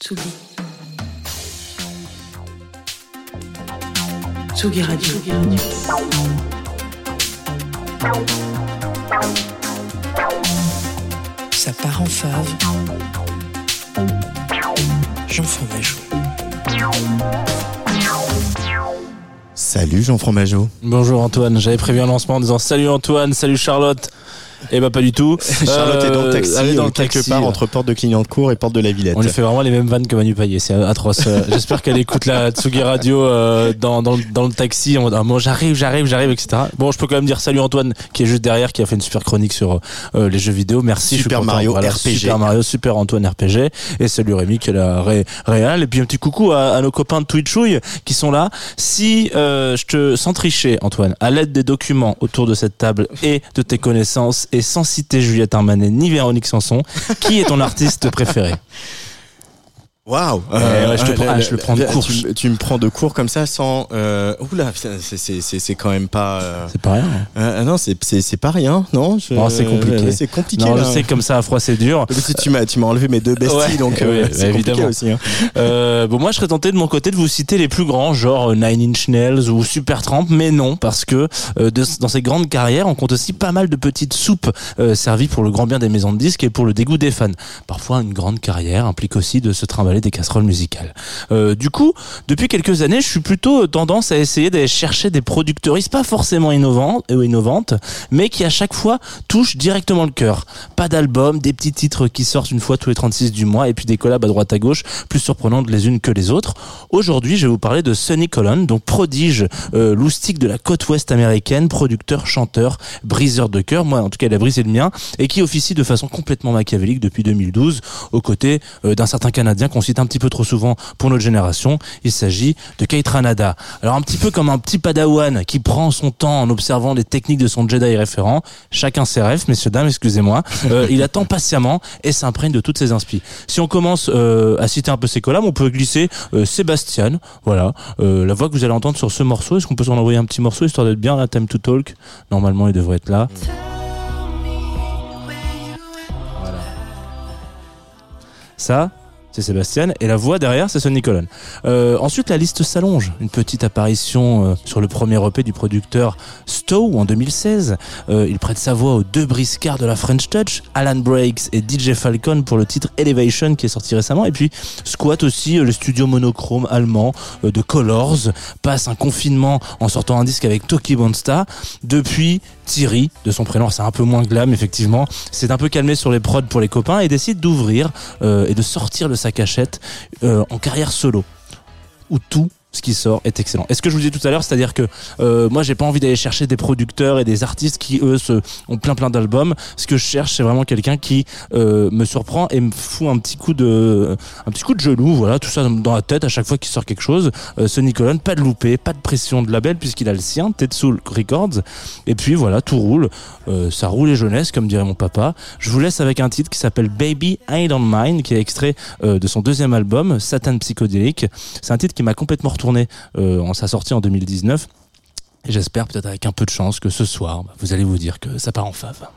Tsugi. Tsugi Radio. Ça part en fave. Jean Fromageau. Salut Jean Fromageau. Bonjour Antoine, j'avais prévu un lancement en disant salut Antoine, salut Charlotte. Eh ben pas du tout. Charlotte est dans le Euh, taxi, elle est dans le quelque taxi. part entre porte de Clignancourt et porte de la Villette. On lui fait vraiment les mêmes vannes que Manu Payet, c'est atroce. Euh, J'espère qu'elle écoute la Tsugi Radio euh, dans, dans, le- dans le taxi en mode ah, bon, j'arrive, j'arrive, j'arrive, etc. Bon, je peux quand même dire salut Antoine qui est juste derrière, qui a fait une super chronique sur euh, les jeux vidéo. Merci. Super. Mario RPG. Super Mario, Super Antoine RPG. Et salut Rémi qui est la ré, réal. Et puis un petit coucou à, à nos copains de Twitchouille qui sont là. Si euh, je te sens tricher, Antoine, à l'aide des documents autour de cette table et de tes connaissances et sans citer Juliette Armanet ni Véronique Sanson, qui est ton artiste préféré? Waouh ouais, je te prends- ah, je le prends de court. Tu, tu me prends de court comme ça sans. Euh... Oula, c'est- quand même pas. euh, C'est pas rien. hein. euh, non, c'est pas rien, non je- c'est compliqué. euh, C'est compliqué. Non, je là. sais que comme ça à froid c'est dur. Tu m'as tu m'as enlevé mes deux besties, Ouais, donc ouais, euh, ouais, c'est compliqué aussi. hein. Euh, bon, moi je serais tenté de mon côté de vous citer les plus grands, genre euh, Nine Inch Nails ou Supertramp, mais non, parce que euh, de- dans ces grandes carrières, on compte aussi pas mal de petites soupes euh, servies pour le grand bien des maisons de disques et pour le dégoût des fans. Parfois, une grande carrière implique aussi de se trimballer des casseroles musicales. Euh, du coup, depuis quelques années, je suis plutôt tendance à essayer d'aller chercher des producteuristes pas forcément innovants ou innovantes, mais qui à chaque fois touchent directement le cœur. Pas d'album, des petits titres qui sortent une fois tous les 36 du mois et puis des collabs à droite à gauche, plus surprenantes les unes que les autres. Aujourd'hui, je vais vous parler de Sonny Colon, donc prodige euh, loustique de la côte ouest américaine, producteur, chanteur, briseur de cœur, moi en tout cas il a brisé le mien, et qui officie de façon complètement machiavélique depuis 2012 aux côtés euh, d'un certain Canadien qu'on cite un petit peu trop souvent pour notre génération. Il s'agit de Kate Ranada. Alors un petit peu comme un petit padawan qui prend son temps en observant les techniques de son Jedi référent, chacun ses rêves, messieurs, dames, excusez-moi, Euh, il attend patiemment et s'imprègne de toutes ses inspi. Si on commence euh, à citer un peu ses collabs, on peut glisser euh, Sébastien, voilà, euh, la voix que vous allez entendre sur ce morceau. Est-ce qu'on peut s'en envoyer un petit morceau histoire d'être bien là, Time to Talk? Normalement, il devrait être là. Voilà. Ça, c'est Sébastien et la voix derrière c'est Sonny Colon. Euh, ensuite la liste s'allonge, une petite apparition euh, sur le premier EP du producteur Stowe en 2016. Euh, il prête sa voix aux deux briscards de la French Touch, Alan Breaks et DJ Falcon pour le titre Elevation qui est sorti récemment et puis squat aussi euh, le studio monochrome allemand euh, de Colors, passe un confinement en sortant un disque avec Toki Bonsta. Depuis Thierry, de son prénom, c'est un peu moins glam effectivement, s'est un peu calmé sur les prods pour les copains et décide d'ouvrir euh, et de sortir de sa cachette euh, en carrière solo où tout ce qui sort est excellent. Et ce que je vous disais tout à l'heure, c'est-à-dire que euh, moi j'ai pas envie d'aller chercher des producteurs et des artistes qui eux ont plein plein d'albums. Ce que je cherche, c'est vraiment quelqu'un qui euh, me surprend et me fout un petit coup de un petit coup de genou, voilà, tout ça dans la tête à chaque fois qu'il sort quelque chose. Euh, Colon, pas de loupé, pas de pression de label puisqu'il a le sien, Tetsu Records. Et puis voilà, tout roule, Euh, ça roule les jeunesses comme dirait mon papa. Je vous laisse avec un titre qui s'appelle Baby I Don't Mind, qui est extrait euh, de son deuxième album, Satan Psychodélique. C'est un titre qui m'a complètement retourné euh, en sa sortie en 2019. Et j'espère peut-être avec un peu de chance que ce soir, bah, vous allez vous dire que ça part en fave.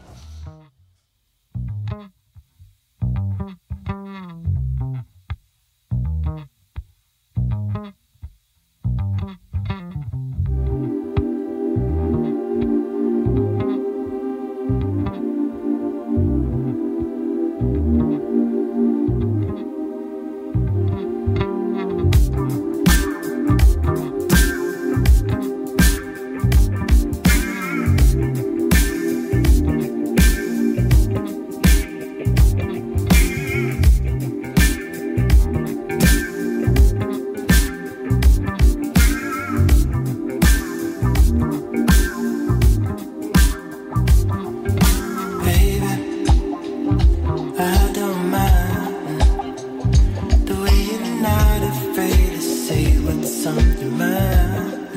Not afraid to say what's on your mind.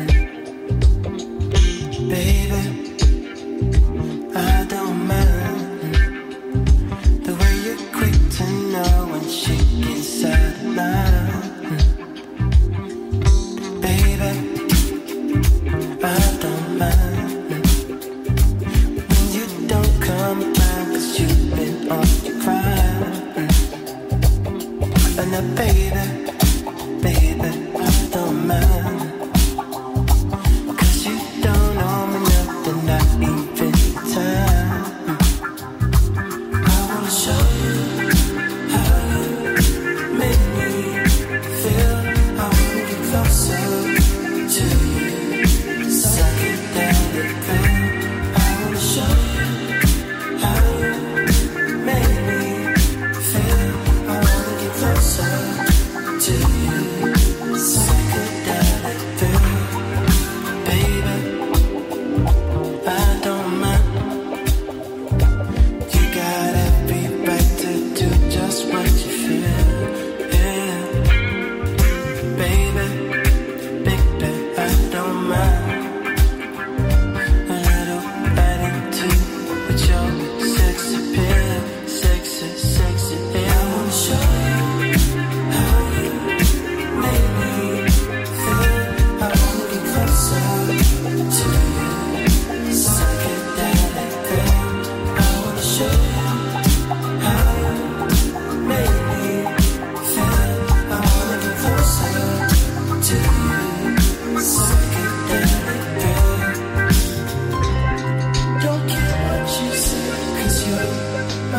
Baby, I don't mind the way you're quick to know when gets out of line. Baby, baby,